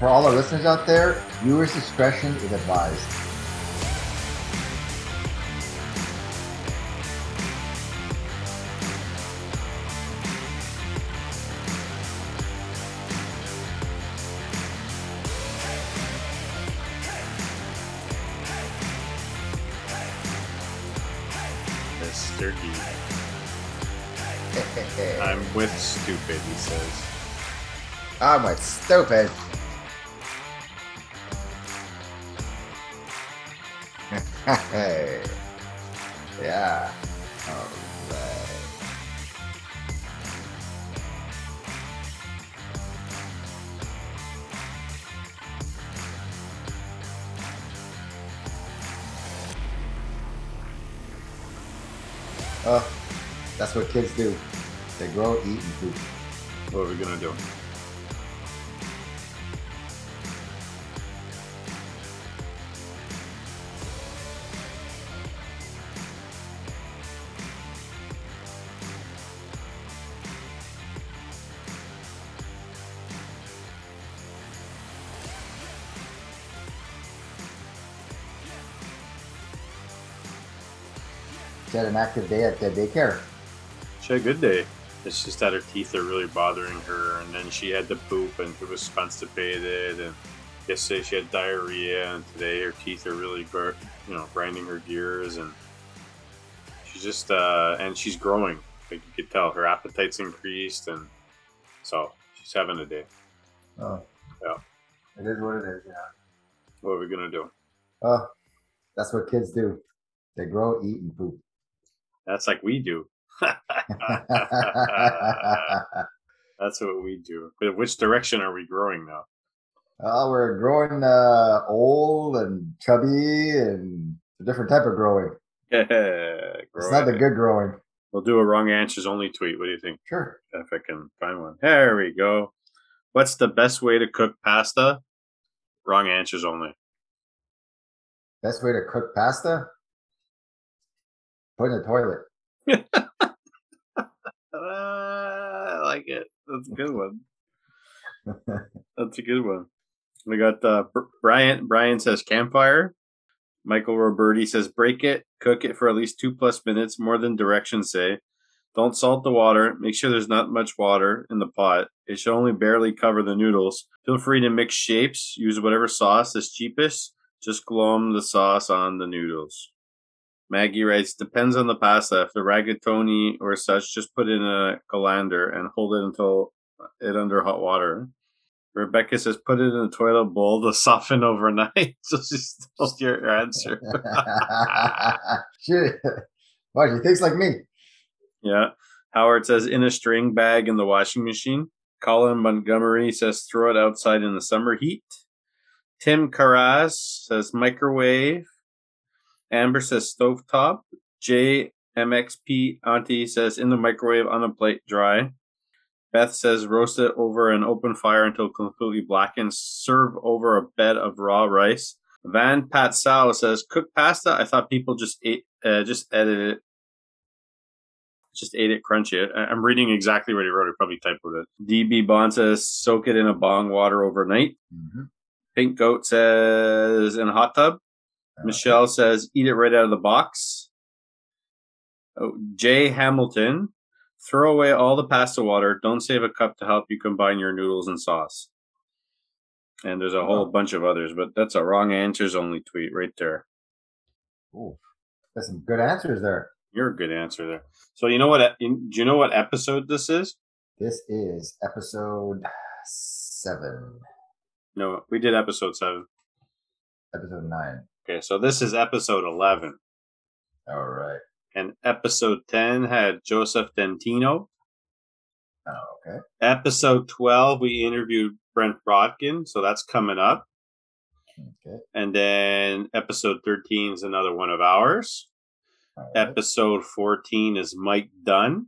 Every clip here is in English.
for all our listeners out there, viewers' discretion is advised. Mr. D. I'm with stupid, he says. I'm with stupid. Hey. Yeah. All right. Oh, that's what kids do. They grow, eat, and poop. What are we gonna do? She had an active day at the daycare. She had a good day. It's just that her teeth are really bothering her, and then she had to poop, and it was constipated, and yesterday she had diarrhea, and today her teeth are really, you know, grinding her gears, and she's just, uh, and she's growing. Like you could tell, her appetite's increased, and so she's having a day. Oh. Yeah. It is what it is, yeah. What are we gonna do? Oh, that's what kids do. They grow, eat, and poop. That's like we do. That's what we do. But which direction are we growing now? Oh, we're growing uh, old and chubby and a different type of growing. Grow It's not the good growing. We'll do a wrong answers only tweet. What do you think? Sure. If I can find one. There we go. What's the best way to cook pasta? Wrong answers only. Best way to cook pasta? Put in the toilet. Uh, I like it. That's a good one. That's a good one. We got uh, Br- Brian. Brian says campfire. Michael Roberti says break it, cook it for at least two plus minutes, more than directions say. Don't salt the water. Make sure there's not much water in the pot. It should only barely cover the noodles. Feel free to mix shapes. Use whatever sauce is cheapest. Just glom the sauce on the noodles. Maggie writes, depends on the pasta. If the rigatoni or such, just put in a colander and hold it until it under hot water. Rebecca says, put it in a toilet bowl to soften overnight. so she stole your answer. Shit. Why, she thinks like me. yeah. Howard says, in a string bag in the washing machine. Colin Montgomery says, throw it outside in the summer heat. Tim Carras says, microwave. Amber says, stovetop. JMXP Auntie says, in the microwave on a plate dry. Beth says, roast it over an open fire until completely blackened. Serve over a bed of raw rice. Van Pat Sao says, cook pasta. I thought people just ate, uh, just edit it, just ate it, crunchy. I- I'm reading exactly what he wrote. He probably typoed it. DB Bond says, soak it in a bong water overnight. Mhm. Pink Goat says, in a hot tub. Michelle says, eat it right out of the box. Oh, Jay Hamilton, throw away all the pasta water. Don't save a cup to help you combine your noodles and sauce. And there's a whole Oh. bunch of others, but that's a wrong answers only tweet right there. Ooh, there's some good answers there. You're a good answer there. So you know what? Do you know what episode this is? This is episode seven, No, we did episode seven. episode nine. Okay, so this is episode eleven, All right. and episode ten had Joseph Dentino. Oh, okay. Episode 12, we interviewed Brent Brodkin, so that's coming up. Okay. And then episode 13 is another one of ours. Right. Episode 14 is Mike Dunn,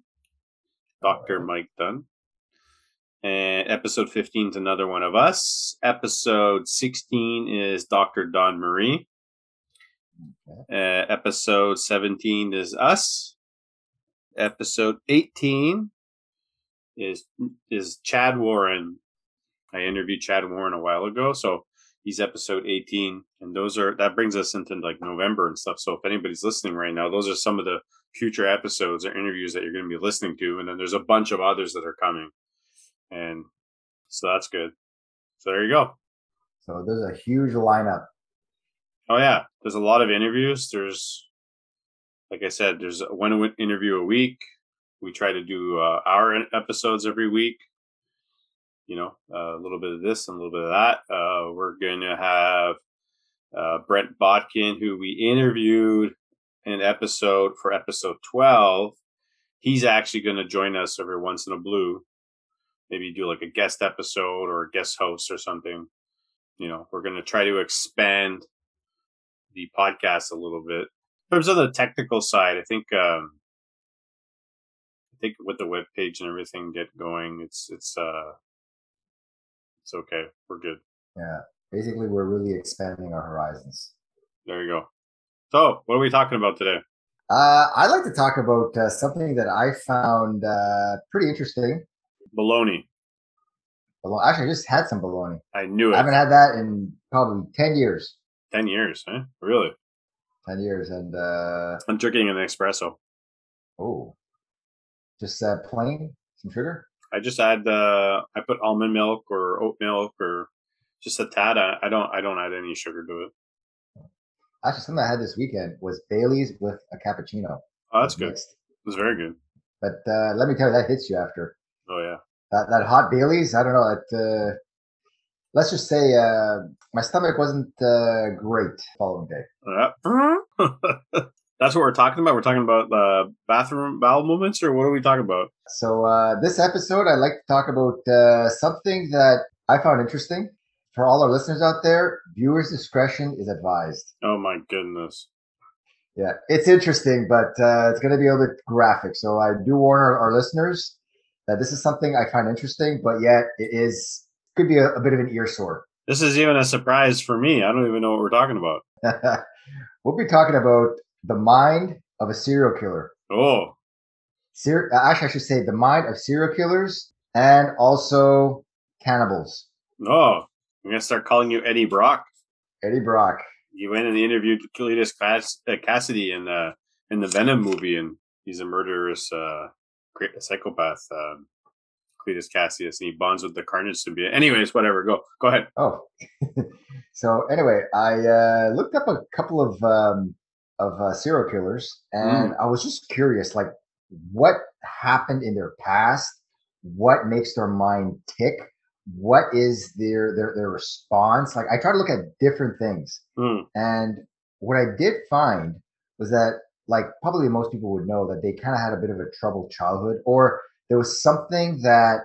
Dr. Alright. Mike Dunn. And episode 15 is another one of us. Episode 16 is Dr. Don Marie. Uh, episode 17 is us. Episode 18 is is Chad Warren. I interviewed Chad Warren a while ago, so he's episode 18, and those are that brings us into like November and stuff. So if anybody's listening right now, those are some of the future episodes or interviews that you're going to be listening to, and then there's a bunch of others that are coming, and so that's good. So there you go. So there's a huge lineup. Oh yeah, there's a lot of interviews. There's, like I said, there's one interview a week. We try to do uh, our episodes every week. You know, uh, a little bit of this and a little bit of that. Uh, we're going to have uh, Brent Botkin, who we interviewed in episode for episode 12. He's actually going to join us every once in a blue. Maybe do like a guest episode or a guest host or something. You know, we're going to try to expand the podcast a little bit. In terms of the technical side, I think um, I think with the web page and everything get going, it's it's uh it's okay. We're good. Yeah. Basically we're really expanding our horizons. There you go. So what are we talking about today? Uh I'd like to talk about uh, something that I found uh pretty interesting. Baloney. Actually, I just had some bologna. I knew it. I haven't had that in probably 10 years. 10 years, huh? Really? 10 years. And uh I'm drinking an espresso. Oh, just uh, plain, some sugar? I just add uh I put almond milk or oat milk or just a tad. I, I don't I don't add any sugar to it. Actually, something I had this weekend was Bailey's with a cappuccino. Oh, that's good. Mixed. It's very good. But uh, let me tell you, that hits you after. Oh yeah. That that hot Bailey's, I don't know. It, uh, let's just say uh, my stomach wasn't uh, great following day. That's what we're talking about. We're talking about uh, bathroom bowel movements, or what are we talking about? So uh, this episode, I'd like to talk about uh, something that I found interesting. For all our listeners out there, viewers' discretion is advised. Oh my goodness! Yeah, it's interesting, but uh, it's going to be a little bit graphic. So I do warn our, our listeners that this is something I find interesting, but yet it is could be a, a bit of an ear sore. This is even a surprise for me. I don't even know what we're talking about. we'll be talking about the mind of a serial killer. Oh. Ser- actually, I should say the mind of serial killers and also cannibals. Oh, I'm going to start calling you Eddie Brock. Eddie Brock. He went and interviewed Cletus Cass- uh, Kasady in the in the Venom movie, and he's a murderous uh, psychopath. Um, Cletus Cassius, and he bonds with the Carnage symbiote. Anyways, whatever. Go, go ahead. Oh, so anyway, I uh, looked up a couple of um, of uh, serial killers, and mm. I was just curious, like what happened in their past, what makes their mind tick, what is their their their response. Like I try to look at different things, mm. and what I did find was that, like probably most people would know, that they kind of had a bit of a troubled childhood, or there was something that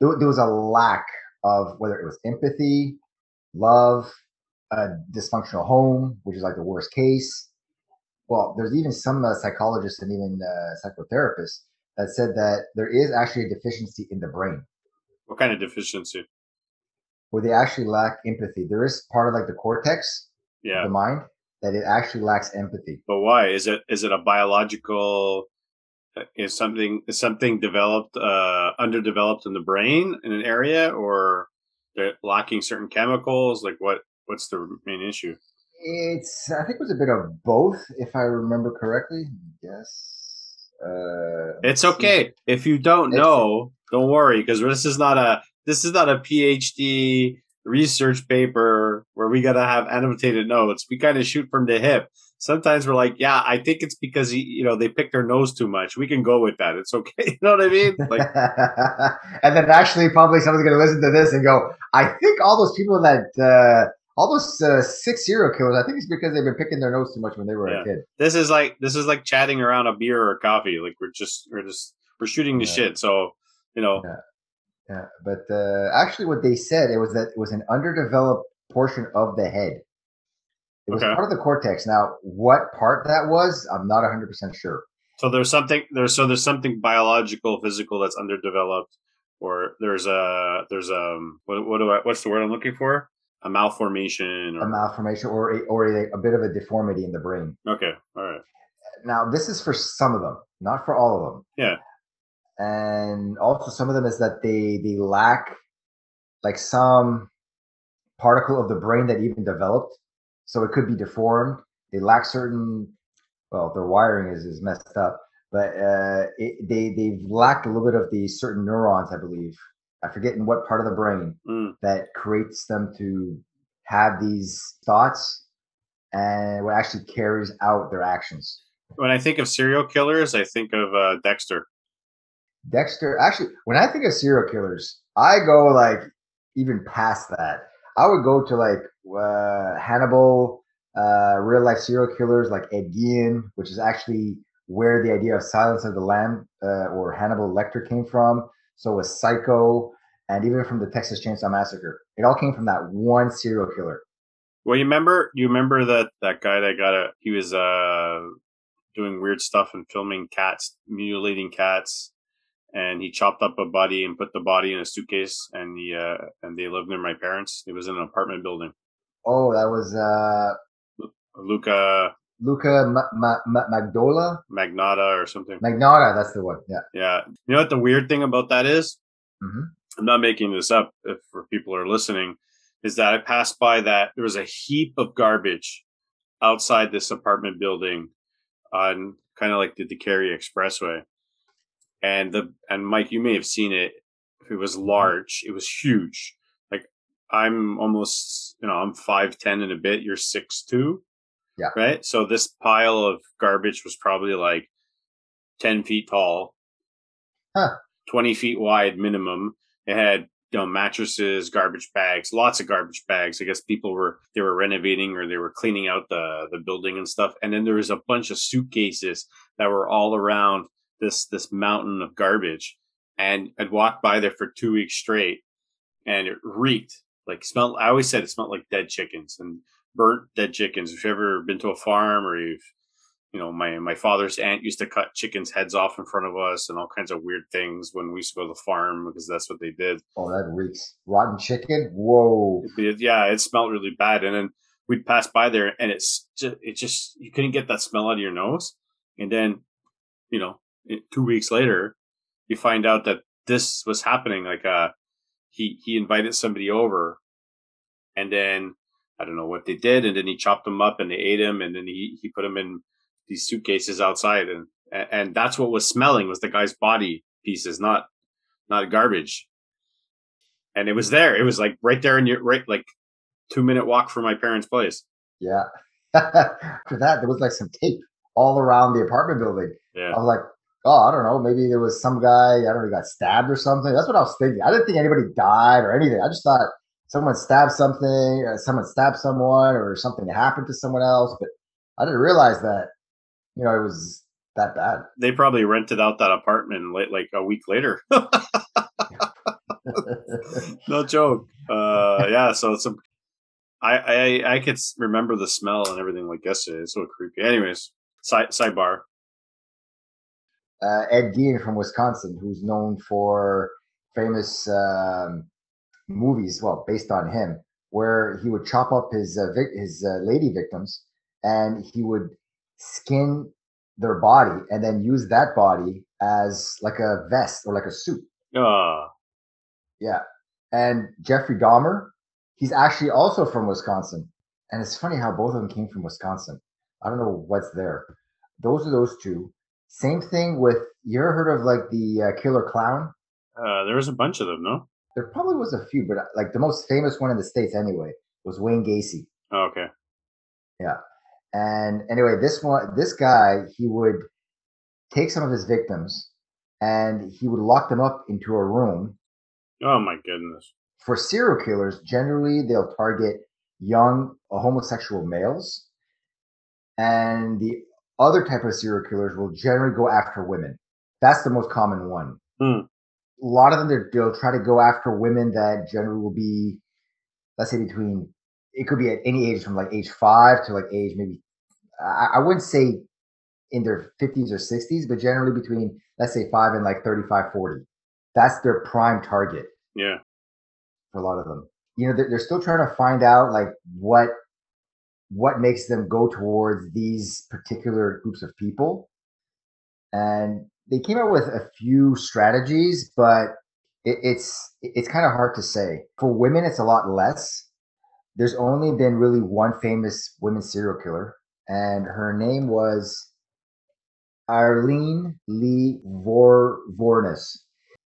there, there was a lack of whether it was empathy, love, a dysfunctional home, which is like the worst case. Well, there's even some uh, psychologists and even uh, psychotherapists that said that there is actually a deficiency in the brain. What kind of deficiency? Where they actually lack empathy. There is part of like the cortex, yeah, the mind, that it actually lacks empathy. But why? Is it is it a biological is something is something developed uh, underdeveloped in the brain in an area or they're lacking certain chemicals? Like what what's the main issue? It's i think it was a bit of both if i remember correctly. Yes. Uh, it's okay. If you don't know don't worry because this is not a this is not a phd research paper where we gotta have annotated notes. We kind of shoot from the hip sometimes we're like, yeah, I think it's because you know they pick their nose too much. We can go with that. It's okay. You know what I mean? Like, and then actually, probably someone's going to listen to this and go, I think all those people that. Uh, all those uh, six serial killers, I think it's because they've been picking their nose too much when they were yeah. a kid. This is like this is like chatting around a beer or a coffee. Like we're just we're just we're shooting the yeah. shit. So you know. Yeah. Yeah, but uh, actually, what they said it was that it was an underdeveloped portion of the head. It was okay. part of the cortex. Now, what part that was, I'm not 100 percent sure. So there's something there's so there's something biological, physical that's underdeveloped, or there's a there's a um, what, what do I what's the word I'm looking for? A malformation, or... a malformation, or a, or a, a bit of a deformity in the brain. Okay, all right. Now this is for some of them, not for all of them. Yeah. And also some of them is that they they lack like some particle of the brain that even developed, so it could be deformed. They lack certain, well, their wiring is is messed up, but uh, it, they they've lacked a little bit of the certain neurons, I believe. I forget in what part of the brain Mm. that creates them to have these thoughts and what actually carries out their actions. When I think of serial killers, I think of uh, Dexter. Dexter, actually, when I think of serial killers, I go like even past that. I would go to like uh, Hannibal, uh, real life serial killers like Ed Gein, which is actually where the idea of Silence of the Lamb uh, or Hannibal Lecter came from. So was Psycho, and even from the Texas Chainsaw Massacre. It all came from that one serial killer. Well, you remember? You remember that that guy that got a? He was uh doing weird stuff and filming cats, mutilating cats, and he chopped up a body and put the body in a suitcase, and he uh and they lived near my parents. It was in an apartment building. Oh, that was uh, Luka Luka Ma- Ma- Ma- Magdola, Magnotta or something. Magnotta, That's the one. Yeah. Yeah. You know what the weird thing about that is? Mhm. I'm not making this up if for people are listening, is that I passed by that there was a heap of garbage outside this apartment building on kind of like the Décarie Expressway. And the and Mike, you may have seen it. It was mm-hmm. large. It was huge. Like I'm almost, you know, I'm five ten and a bit. You're six two. Yeah. Right. So this pile of garbage was probably like ten feet tall, Huh. twenty feet wide minimum. It had you know mattresses, garbage bags, lots of garbage bags. I guess people were they were renovating or they were cleaning out the the building and stuff. And then there was a bunch of suitcases that were all around this this mountain of garbage. And I'd walk by there for two weeks straight, and it reeked like smelled. I always said it smelled like dead chickens and burnt dead chickens. If you've ever been to a farm or you've you know, my my father's aunt used to cut chickens' heads off in front of us and all kinds of weird things when we used to go to the farm because that's what they did. Oh, that reeks. Rotten chicken. Whoa. It- yeah, it smelled really bad, and then we'd pass by there, and it's just, it just you couldn't get that smell out of your nose, and then you know, two weeks later, you find out that this was happening. Like, uh, he he invited somebody over, and then I don't know what they did, and then he chopped them up and they ate him, and then he he put them in these suitcases outside, and and that's what was smelling was the guy's body pieces, not not garbage. And it was there. It was like right there in your right, like two minute walk from my parents' place. Yeah. After that, there was like some tape all around the apartment building. Yeah. I was like, oh, I don't know. Maybe there was some guy, I don't know, he got stabbed or something. That's what I was thinking. I didn't think anybody died or anything. I just thought someone stabbed something, or someone stabbed someone, or something happened to someone else. But I didn't realize that, you know, it was that bad. They probably rented out that apartment late, like a week later. no joke. Uh, yeah. So a. I, I I could remember the smell and everything like yesterday. It's so creepy. Anyways, side sidebar. Uh, Ed Gein from Wisconsin, who's known for famous um, movies, well, based on him, where he would chop up his uh, vic- his uh, lady victims, and he would skin their body, and then use that body as like a vest or like a suit. Uh, Yeah, and Jeffrey Dahmer, he's actually also from Wisconsin, and it's funny how both of them came from Wisconsin. I don't know what's there. Those are those two. Same thing with you ever heard of like the uh, Killer Clown? uh, there was a bunch of them. No. There probably was a few, but uh, like the most famous one in the states anyway was Wayne Gacy. Oh, okay. Yeah, and anyway, this one, this guy, he would take some of his victims and he would lock them up into a room. Oh my goodness. For serial killers, generally they'll target young uh, homosexual males, and the other type of serial killers will generally go after women. That's the most common one. Hmm. A lot of them, they'll try to go after women that generally will be, let's say, between it could be at any age from like age five to like age maybe I, I wouldn't say in their 50s or 60s, but generally between let's say five and like 35, 40. That's their prime target Yeah. for a lot of them. You know, they're, they're still trying to find out like what what makes them go towards these particular groups of people. And they came out with a few strategies, but it, it's it's kind of hard to say. For women, it's a lot less. There's only been really one famous women serial killer, and her name was Arlene Lee Vor Wuornos.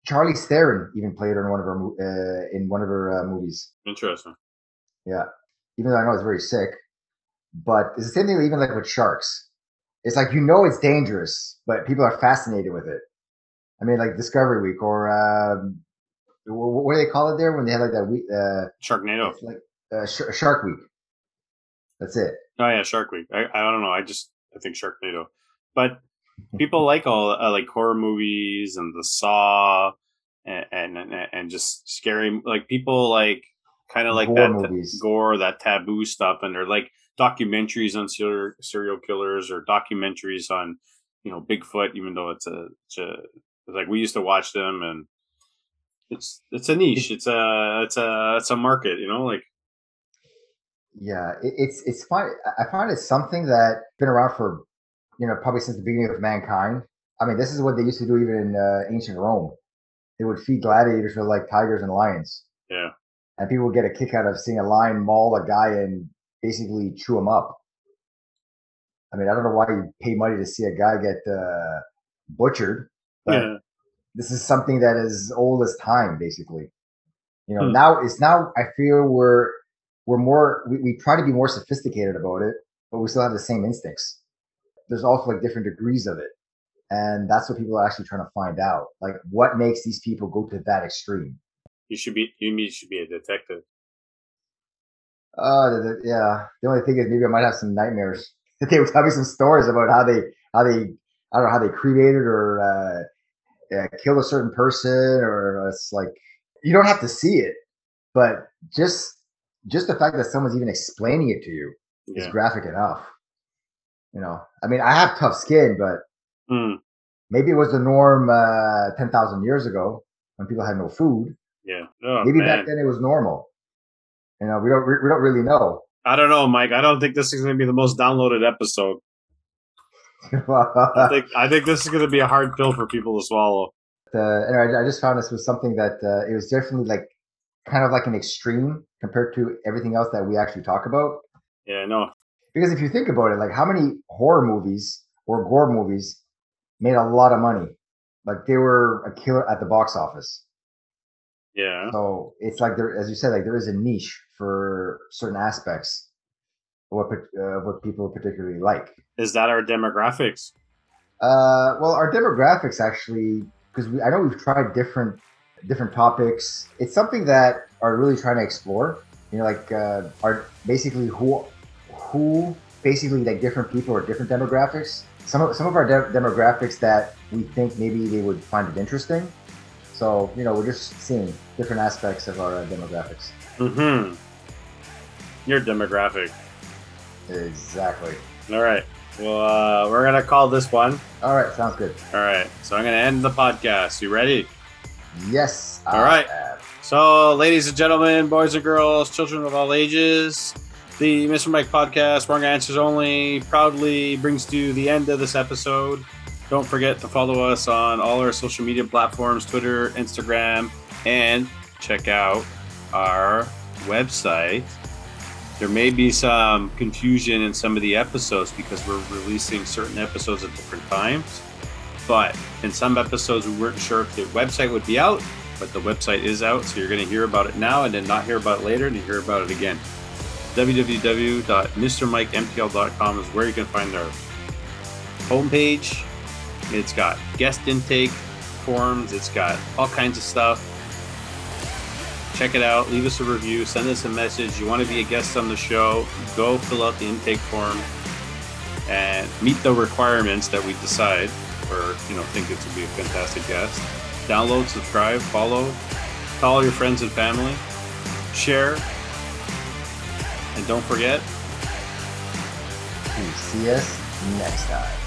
Charlize Theron even played her in one of her uh, in one of her uh, movies. Interesting. Yeah, even though I know it's very sick, but it's the same thing even like with sharks. It's like you know it's dangerous, but people are fascinated with it. I mean, like Discovery Week or um, what do they call it there when they have like that week? Uh, Sharknado. Like uh, Sh- Shark Week. That's it. Oh yeah, Shark Week. I, I don't know. I just I think Sharknado, but people like all uh, like horror movies and the Saw and and and, and just scary like people like kind of like Gore that movies. gore that taboo stuff and they're like documentaries on serial serial killers or documentaries on you know Bigfoot even though it's a, it's a it's like we used to watch them and it's it's a niche it's a it's a it's a market you know like Yeah, it, it's it's fun. I find it's something that been around for you know probably since the beginning of mankind. I mean, this is what they used to do even in uh, ancient Rome. They would feed gladiators with like tigers and lions. yeah and people would get a kick out of seeing a lion maul a guy and basically chew him up. I mean, I don't know why you pay money to see a guy get uh, butchered, but yeah this is something that is old as time, basically. You know, Hmm. now it's now I feel we're we're more we, we try to be more sophisticated about it, but we still have the same instincts. There's also like different degrees of it. And that's what people are actually trying to find out. Like what makes these people go to that extreme? you should be you mean you should be a detective Uh, yeah. The only thing is, maybe I might have some nightmares. they would tell me some stories about how they, how they, I don't know, how they created or uh, uh, killed a certain person, or it's like you don't have to see it, but just just the fact that someone's even explaining it to you is graphic enough. You know, I mean, I have tough skin, but Hmm. maybe it was the norm uh, ten thousand years ago when people had no food. yeah oh, Maybe man. back then it was normal. You know, we don't we don't really know. I don't know, Mike. I don't think this is going to be the most downloaded episode. I think I think this is going to be a hard pill for people to swallow. uh, anyway, I, I just found this was something that uh, it was definitely like kind of like an extreme compared to everything else that we actually talk about. Yeah, no, Because if you think about it, like how many horror movies or gore movies made a lot of money? Like they were a killer at the box office. yeah, So it's like there, as you said, like there is a niche for certain aspects of what uh, what people particularly like. is that our demographics? Uh, well, our demographics actually, because I know we've tried different different topics. It's something that are really trying to explore. You know, like uh, are basically who who basically like different people or different demographics. Some of some of our de- demographics that we think maybe they would find it interesting. So you know, we're just seeing different aspects of our uh, demographics. Mm-hmm. Your demographic. Exactly. All right. Well, uh, we're gonna call this one. All right, sounds good. All right. So I'm gonna end the podcast. You ready? Yes. All I right. am. So, ladies and gentlemen, boys and girls, children of all ages, the Mr. Mike podcast, Wrong Answers Only, proudly brings to the end of this episode. Don't forget to follow us on all our social media platforms Twitter, Instagram, and check out our website. There may be some confusion in some of the episodes because we're releasing certain episodes at different times. But in some episodes, we weren't sure if the website would be out but the website is out, so you're going to hear about it now and then not hear about it later and hear about it again. www.mrmikempl.com is where you can find our homepage. It's got guest intake forms, it's got all kinds of stuff. Check it out, leave us a review, send us a message. You want to be a guest on the show, go fill out the intake form and meet the requirements that we decide or you know think it to be a fantastic guest download, subscribe, follow, all your friends and family, share, and don't forget See us next time.